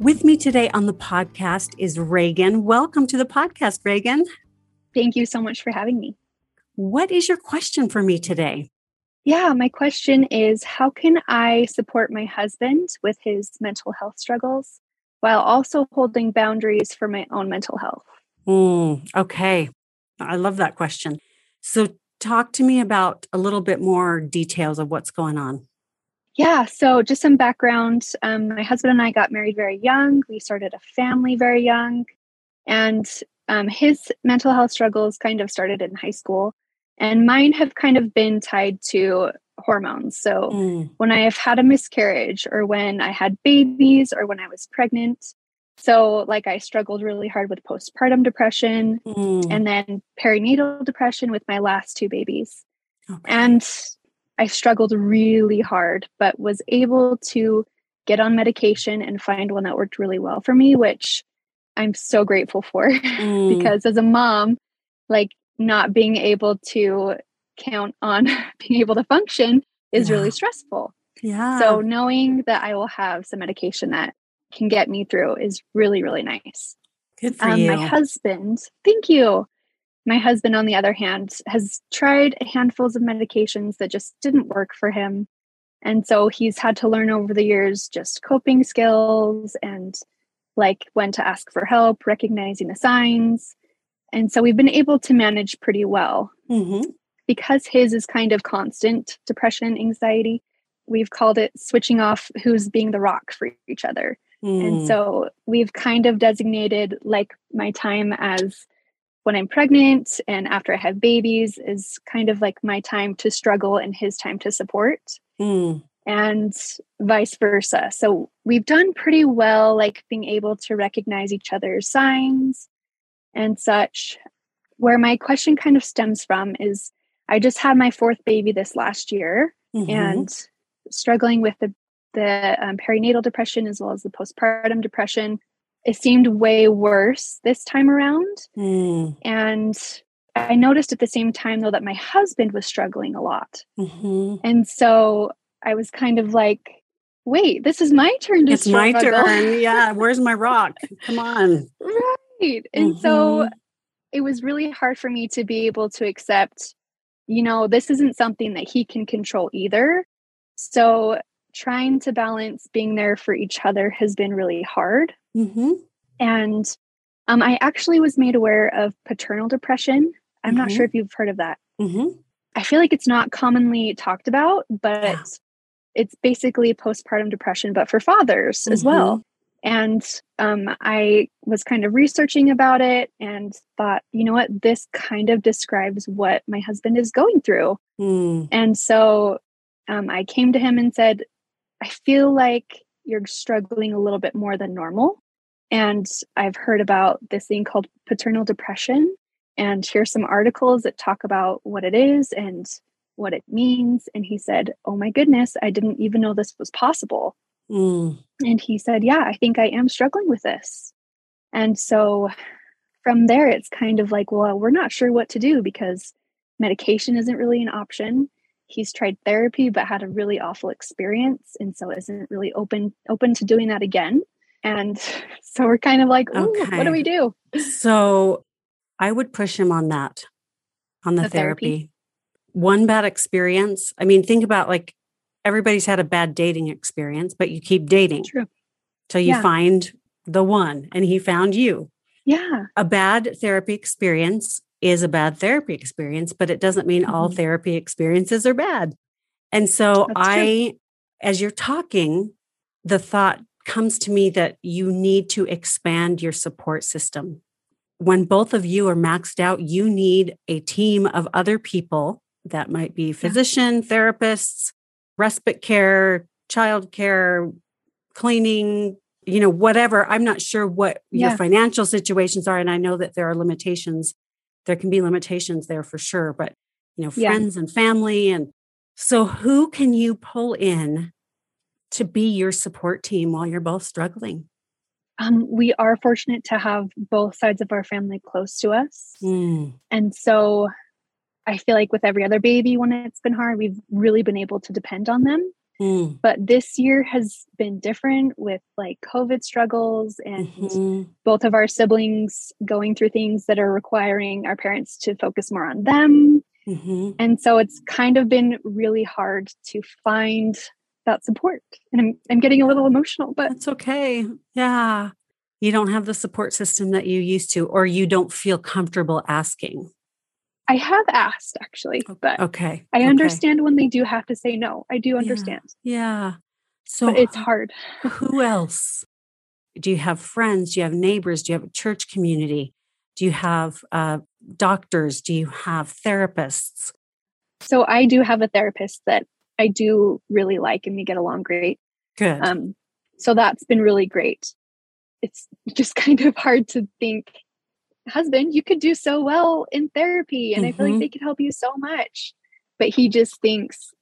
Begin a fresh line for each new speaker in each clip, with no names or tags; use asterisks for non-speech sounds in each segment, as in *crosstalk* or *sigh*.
With me today on the podcast is Reagan. Welcome to the podcast, Reagan.
Thank you so much for having me.
What is your question for me today?
Yeah, my question is How can I support my husband with his mental health struggles while also holding boundaries for my own mental health?
Mm, okay. I love that question. So, talk to me about a little bit more details of what's going on.
Yeah, so just some background. Um, my husband and I got married very young. We started a family very young. And um, his mental health struggles kind of started in high school. And mine have kind of been tied to hormones. So mm. when I have had a miscarriage, or when I had babies, or when I was pregnant, so, like, I struggled really hard with postpartum depression mm. and then perinatal depression with my last two babies. Okay. And I struggled really hard, but was able to get on medication and find one that worked really well for me, which I'm so grateful for *laughs* mm. because as a mom, like, not being able to count on *laughs* being able to function is yeah. really stressful.
Yeah.
So knowing that I will have some medication that can get me through is really, really nice.
Good for um, you.
My husband, thank you. My husband, on the other hand, has tried handfuls of medications that just didn't work for him. And so he's had to learn over the years just coping skills and like when to ask for help, recognizing the signs. And so we've been able to manage pretty well. Mm-hmm. Because his is kind of constant depression anxiety, we've called it switching off who's being the rock for each other. Mm. And hmm. so we've kind of designated like my time as when I'm pregnant and after I have babies is kind of like my time to struggle and his time to support. Mm. And vice versa. So we've done pretty well, like being able to recognize each other's signs and such. Where my question kind of stems from is I just had my fourth baby this last year mm-hmm. and struggling with the the um, perinatal depression as well as the postpartum depression. It seemed way worse this time around. Mm. And I noticed at the same time, though, that my husband was struggling a lot. Mm-hmm. And so I was kind of like, wait, this is my turn to
It's struggle. my turn. Yeah. *laughs* Where's my rock? Come on.
Right. And mm-hmm. so it was really hard for me to be able to accept, you know, this isn't something that he can control either. So trying to balance being there for each other has been really hard. Mm-hmm. And um, I actually was made aware of paternal depression. I'm mm-hmm. not sure mm-hmm. if you've heard of that. Mm-hmm. I feel like it's not commonly talked about, but yeah. it's basically postpartum depression, but for fathers as well. Mm-hmm. And um, I was kind of researching about it and thought, you know what, this kind of describes what my husband is going through. Mm. And so um, I came to him and said, I feel like you're struggling a little bit more than normal. And I've heard about this thing called paternal depression. And here's some articles that talk about what it is and what it means. And he said, Oh my goodness, I didn't even know this was possible. Mm. And he said, Yeah, I think I am struggling with this. And so from there, it's kind of like, Well, we're not sure what to do because medication isn't really an option he's tried therapy but had a really awful experience and so isn't really open open to doing that again and *laughs* so we're kind of like okay. what do we do
so i would push him on that on the, the therapy. therapy one bad experience i mean think about like everybody's had a bad dating experience but you keep dating
True.
till you yeah. find the one and he found you
yeah
a bad therapy experience is a bad therapy experience, but it doesn't mean mm-hmm. all therapy experiences are bad. And so That's I, true. as you're talking, the thought comes to me that you need to expand your support system. When both of you are maxed out, you need a team of other people that might be physician, yeah. therapists, respite care, child care, cleaning, you know, whatever. I'm not sure what yeah. your financial situations are. And I know that there are limitations. There can be limitations there for sure, but, you know, friends yeah. and family. And so who can you pull in to be your support team while you're both struggling?
Um, we are fortunate to have both sides of our family close to us. Mm. And so I feel like with every other baby, when it's been hard, we've really been able to depend on them. Mm. But this year has been different with like COVID struggles and mm-hmm. both of our siblings going through things that are requiring our parents to focus more on them. Mm-hmm. And so it's kind of been really hard to find that support. And I'm, I'm getting a little emotional, but
it's okay. Yeah. You don't have the support system that you used to, or you don't feel comfortable asking.
I have asked actually, but
okay.
I understand when they do have to say no. I do understand.
Yeah. yeah. So
but it's hard.
who else? Do you have friends? Do you have neighbors? Do you have a church community? Do you have uh, doctors? Do you have therapists?
So I do have a therapist that I do really like and we get along great.
Good. Um,
so that's been really great. It's *laughs* just kind of hard to think, husband, you could do so well in therapy and mm-hmm. I feel like mm-hmm. they could help you so much. But he just thinks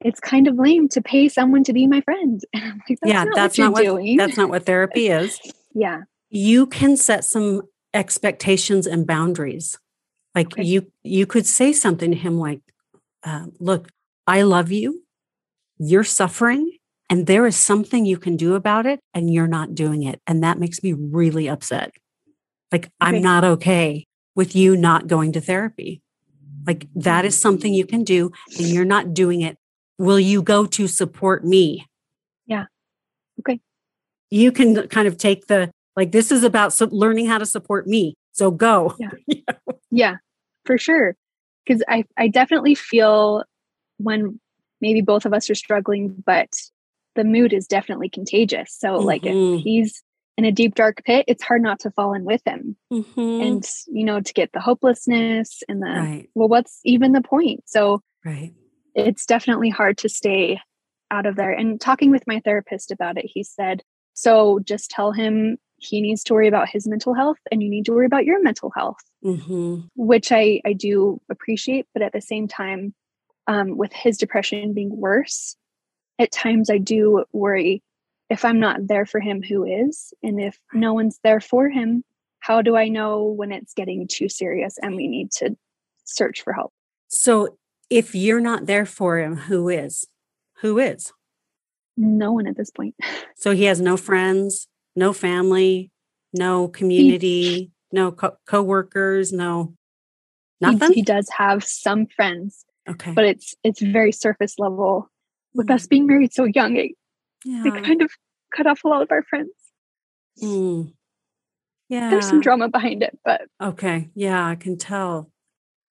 it's kind of lame to pay someone to be my friend. *laughs*
Like, that's yeah, not that's what not what doing. that's not what therapy *laughs* is.
yeah.
You can set some expectations and boundaries. Like okay. you you could say something to him like, uh, look, I love you. You're suffering and there is something you can do about it and you're not doing it. And that makes me really upset. Like, okay. I'm not okay with you not going to therapy. Like, that is something you can do and you're not doing it. Will you go to support me?
Yeah. Okay.
You can kind of take the, like, this is about learning how to support me. So go.
Yeah. *laughs* yeah, for sure. Because I, I definitely feel when maybe both of us are struggling, but the mood is definitely contagious. So, mm-hmm. like, if mm-hmm. he's in a deep, dark pit, it's hard not to fall in with him. Mm-hmm. And, you know, to get the hopelessness and the, right. well, what's even the point? So,
right.
it's definitely hard to stay out of there. And talking with my therapist about it, he said, so just tell him he needs to worry about his mental health and you need to worry about your mental health mm-hmm. which I, I do appreciate but at the same time um, with his depression being worse, at times I do worry if I'm not there for him, who is? And if no one's there for him, how do I know when it's getting too serious and we need to search for help?
So if you're not there for him, who is? Who is?
No one at this point. *laughs*
So he has no friends, no family, no community, he, no co- workers no nothing.
He, he does have some friends,
Okay.
But it's it's very surface level. With mm. us being married so young, it, yeah. it kind of cut off a lot of our friends.
Mm. Yeah.
There's some drama behind it, but
okay. Yeah, I can tell.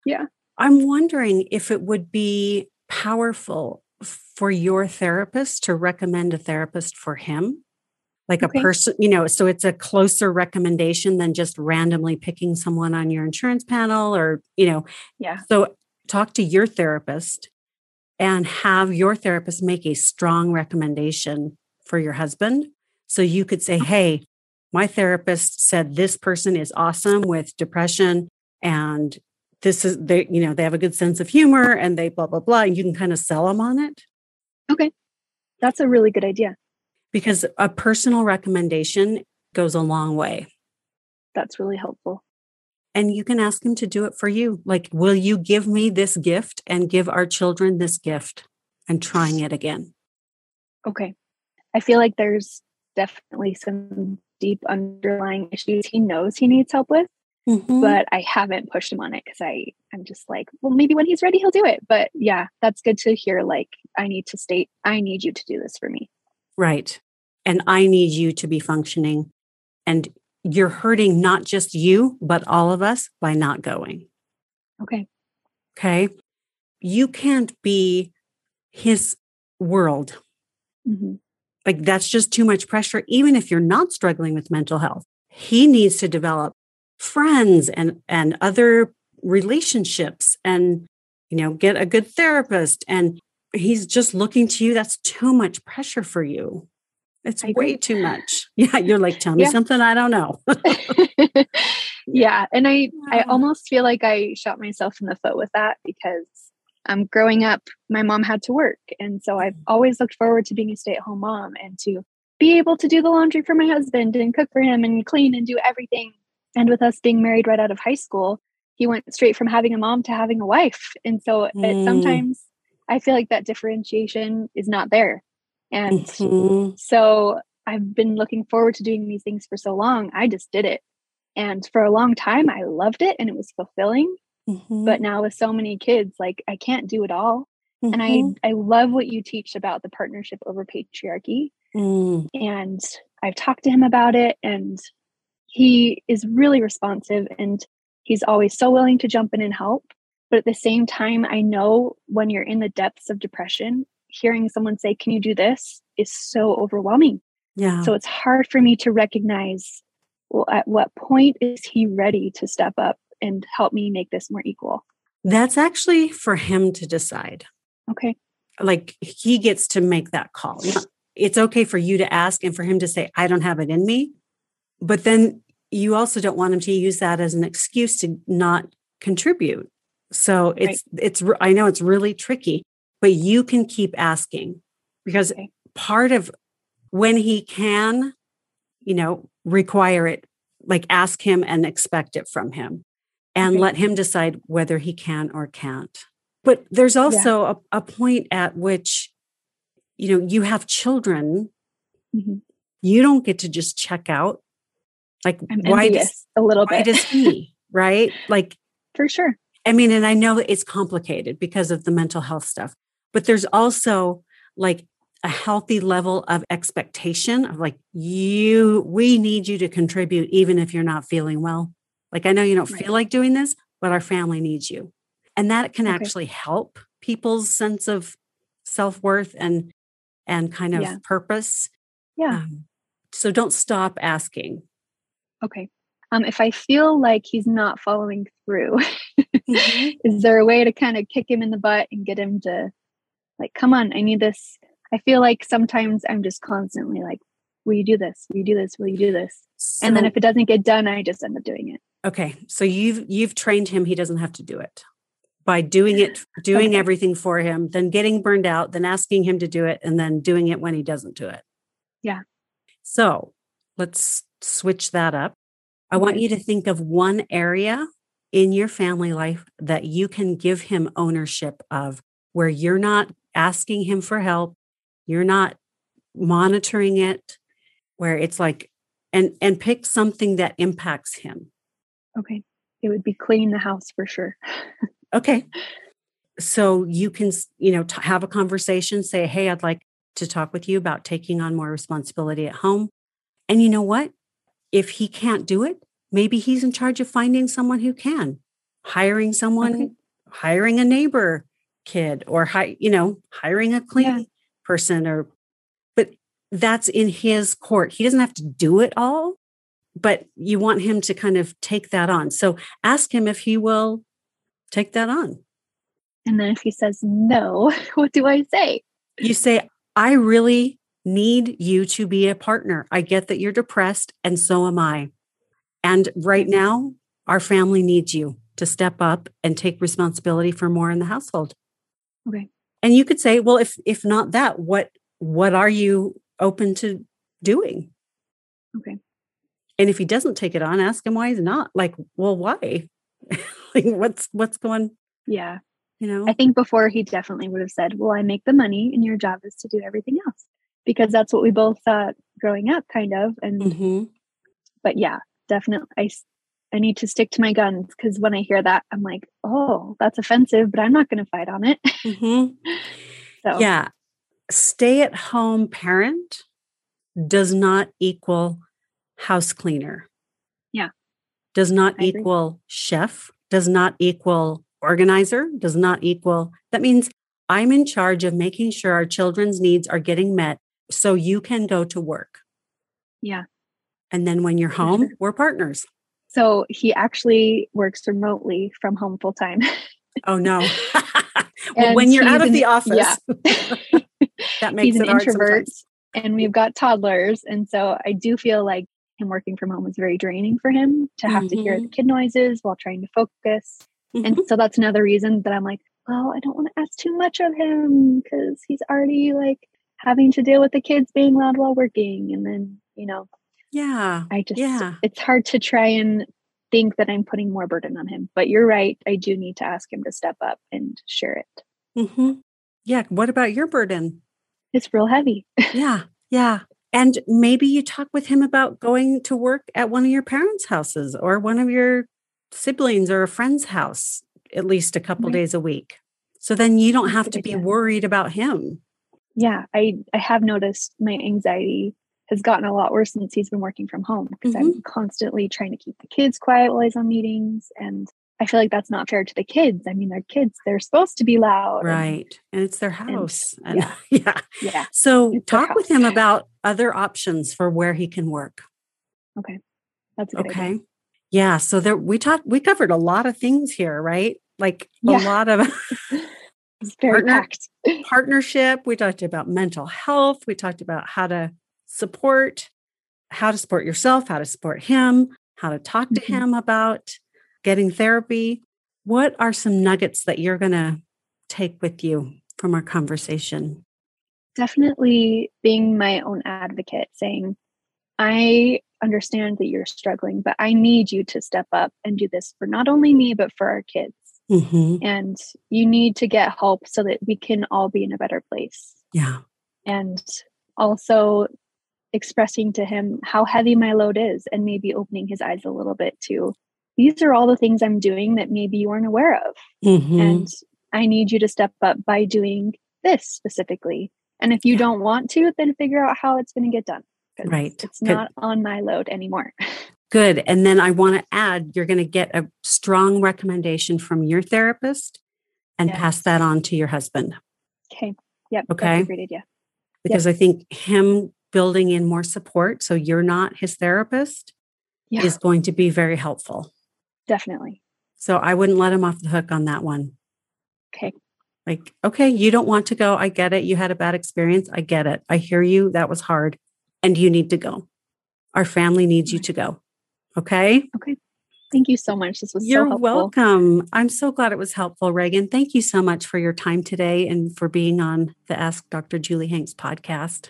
Yeah.
I'm wondering if it would be powerful for your therapist to recommend a therapist for him like okay. a person, you know, so it's a closer recommendation than just randomly picking someone on your insurance panel or, you know,
yeah.
So talk to your therapist and have your therapist make a strong recommendation for your husband. So you could say, Hey, my therapist said this person is awesome with depression and this is they you know they have a good sense of humor and they blah blah blah and you can kind of sell them on it.
Okay. That's a really good idea.
Because a personal recommendation goes a long way.
That's really helpful
and you can ask him to do it for you. Like, will you give me this gift and give our children this gift? And trying it again.
Okay. I feel like there's definitely some deep underlying issues he knows he needs help with. Mm-hmm. But I haven't pushed him on it because I I'm just like, well, maybe when he's ready, he'll do it. But yeah, that's good to hear. Like, I need to state, I need you to do this for me.
Right. And I need you to be functioning. And you're hurting not just you, but all of us by not going.
Okay.
Okay. You can't be his world. Mm-hmm. Like that's just too much pressure, even if you're not struggling with mental health. He needs to develop friends and, and other relationships and, you know, get a good therapist. And he's just looking to you. That's too much pressure for you. It's way too much. *laughs* Yeah, you're like, tell me yeah. something I don't know. *laughs*
yeah, and I yeah. I almost feel like I shot myself in the foot with that because um growing up, my mom had to work, and so I've always looked forward to being a stay-at-home mom and to be able to do the laundry for my husband and cook for him and clean and do everything. And with us being married right out of high school, he went straight from having a mom to having a wife. And so mm. it, sometimes I feel like that differentiation is not there. And mm-hmm. so I've been looking forward to doing these things for so long. I just did it. And for a long time, I loved it and it was fulfilling. Mm-hmm. But now with so many kids, like I can't do it all. Mm-hmm. And I, mm-hmm. I love what you teach about the partnership over patriarchy. Mm. And I've talked to him about it and he is really responsive and he's always so willing to jump in and help. But at the same time, I know when you're in the depths of depression, hearing someone say, Can you do this? is so overwhelming. Yeah. So it's hard for me to recognize well, at what point is he ready to step up and help me make this more equal?
That's actually for him to decide.
Okay.
Like he gets to make that call. It's okay for you to ask and for him to say, I don't have it in me. But then you also don't want him to use that as an excuse to not contribute. So it's right. it's I know it's really tricky, but you can keep asking because okay. part of when he can, you know, require it, like ask him and expect it from him and okay. let him decide whether he can or can't. But there's also yeah. a, a, point at which, you know, you have children. Mm-hmm. You don't get to just check out. Like,
I'm why does, a little
bit? Why does he? *laughs* right? Like,
for sure.
I mean, and I know it's complicated because of the mental health stuff, but there's also like a healthy level of expectation of like, you, we need you to contribute even if you're not feeling well. Like, I know you don't right. feel like doing this, but our family needs you. And that can okay. actually help people's sense of self worth and, and kind of yeah. purpose.
Yeah. Um,
so don't stop asking.
Okay um, if I feel like he's not following through, mm-hmm. *laughs* is there a way to kind of kick him in the butt and get him to like, come on, I need this? I feel like sometimes I'm just constantly like, will you do this? Will you do this? Will you do this? So, and then if it doesn't get done, I just end up doing it.
Okay. So you've you've trained him, he doesn't have to do it. By doing it, doing okay. everything for him, then getting burned out, then asking him to do it, and then doing it when he doesn't do it.
Yeah.
So let's switch that up. I want you to think of one area in your family life that you can give him ownership of, where you're not asking him for help, you're not monitoring it, where it's like, and and pick something that impacts him.
Okay. It would be cleaning the house for sure. *laughs*
okay. So you can, you know, t- have a conversation, say, hey, I'd like to talk with you about taking on more responsibility at home. And you know what? if he can't do it, maybe he's in charge of finding someone who can, hiring someone, okay. hiring a neighbor kid, or hi, you know, hiring a clean yeah. person, or but that's in his court. He doesn't have to do it all, but you want him to kind of take that on. So ask him if he will take that on.
And then if he says no, *laughs* what do I say?
You say, I really need you to be a partner. I get that you're depressed, and so am I. And right mm-hmm. now, our family needs you to step up and take responsibility for more in the household.
Okay.
And you could say, well, if if not that, what what are you open to doing?
Okay.
And if he doesn't take it on, ask him why he's not. Like, well, why? *laughs* like what's what's going
Yeah.
You know?
I think before he definitely would have said, Well, I make the money and your job is to do everything else because that's what we both thought growing up, kind of. And, mm-hmm. but yeah, definitely, I, I need to stick to my guns because when I hear that, I'm like, oh, that's offensive, but I'm not going to fight on it.
Mm-hmm. *laughs* so, yeah. Stay at home parent does not equal house cleaner.
Yeah.
Does not I equal agree. chef, does not equal organizer, does not equal. That means I'm in charge of making sure our children's needs are getting met so you can go to work.
Yeah.
And then when you're home, sure. we're partners.
So he actually works remotely from home full time.
oh no. *laughs* well, when you're out of an, the office, yeah. *laughs* that *laughs* makes
he's an introvert. and we've got toddlers. And so I do feel like him working from home was very draining for him to have mm-hmm. to hear the mm-hmm. kid noises while trying to focus. Mm-hmm. And so that's another reason that I'm like, well, I don't want to ask too much of him because he's already like having to deal with the kids being loud while working. And then, you know,
yeah,
I just, yeah. it's hard to try and think that I'm putting more burden on him. But you're right. I do need to ask him to step up and share it.
Mm-hmm. Yeah. What about your burden?
It's real heavy. *laughs*
yeah. Yeah. And maybe you talk with him about going to work at one of your parents' houses or one of your siblings or a friend's house at least a couple right. days a week. So then you don't have to be worried about him.
Yeah, I I have noticed my anxiety has gotten a lot worse since he's been working from home because mm-hmm. I'm constantly trying to keep the kids quiet while he's on meetings and I feel like that's not fair to the kids. I mean, they're kids; they're supposed to be loud,
right? And, and it's their house. *laughs*
And,
yeah, *laughs* yeah, yeah. So it's talk with him about other options for where he can work.
Okay, that's okay. Idea.
Yeah. So there, we talked. We covered a lot of things here, right? Like yeah. a lot of. *laughs*
partner,
partnership. We talked about mental health. We talked about how to support, how to support yourself, how to support him, how to talk to mm-hmm. him about getting therapy. What are some nuggets that you're going to take with you from our conversation?
Definitely being my own advocate, saying, I understand that you're struggling, but I need you to step up and do this for not only me, but for our kids. Mm-hmm. And you need to get help so that we can all be in a better place.
Yeah.
And also expressing to him how heavy my load is and maybe opening his eyes a little bit to these are all the things I'm doing that maybe you aren't aware of. Mm-hmm. And I need you to step up by doing this specifically. And if you yeah. don't want to, then figure out how it's going to get done.
Right.
It's Good. not on my load anymore. *laughs*
Good. And then I want to add you're going to get a strong recommendation from your therapist and pass that on to your husband.
Okay. Yep.
Okay.
great idea.
Because yep. I think him building in more support so you're not his therapist yeah. is going to be very helpful.
Definitely.
So I wouldn't let him off the hook on that one.
Okay.
Like, okay, you don't want to go. I get it. You had a bad experience. I get it. I hear you. That was hard. And you need to go. Our family needs you to go. Okay.
Okay. Thank you so much. This was
You're
so
welcome. I'm so glad it was helpful, Reagan. Thank you so much for your time today and for being on the Ask Dr. Julie Hanks podcast.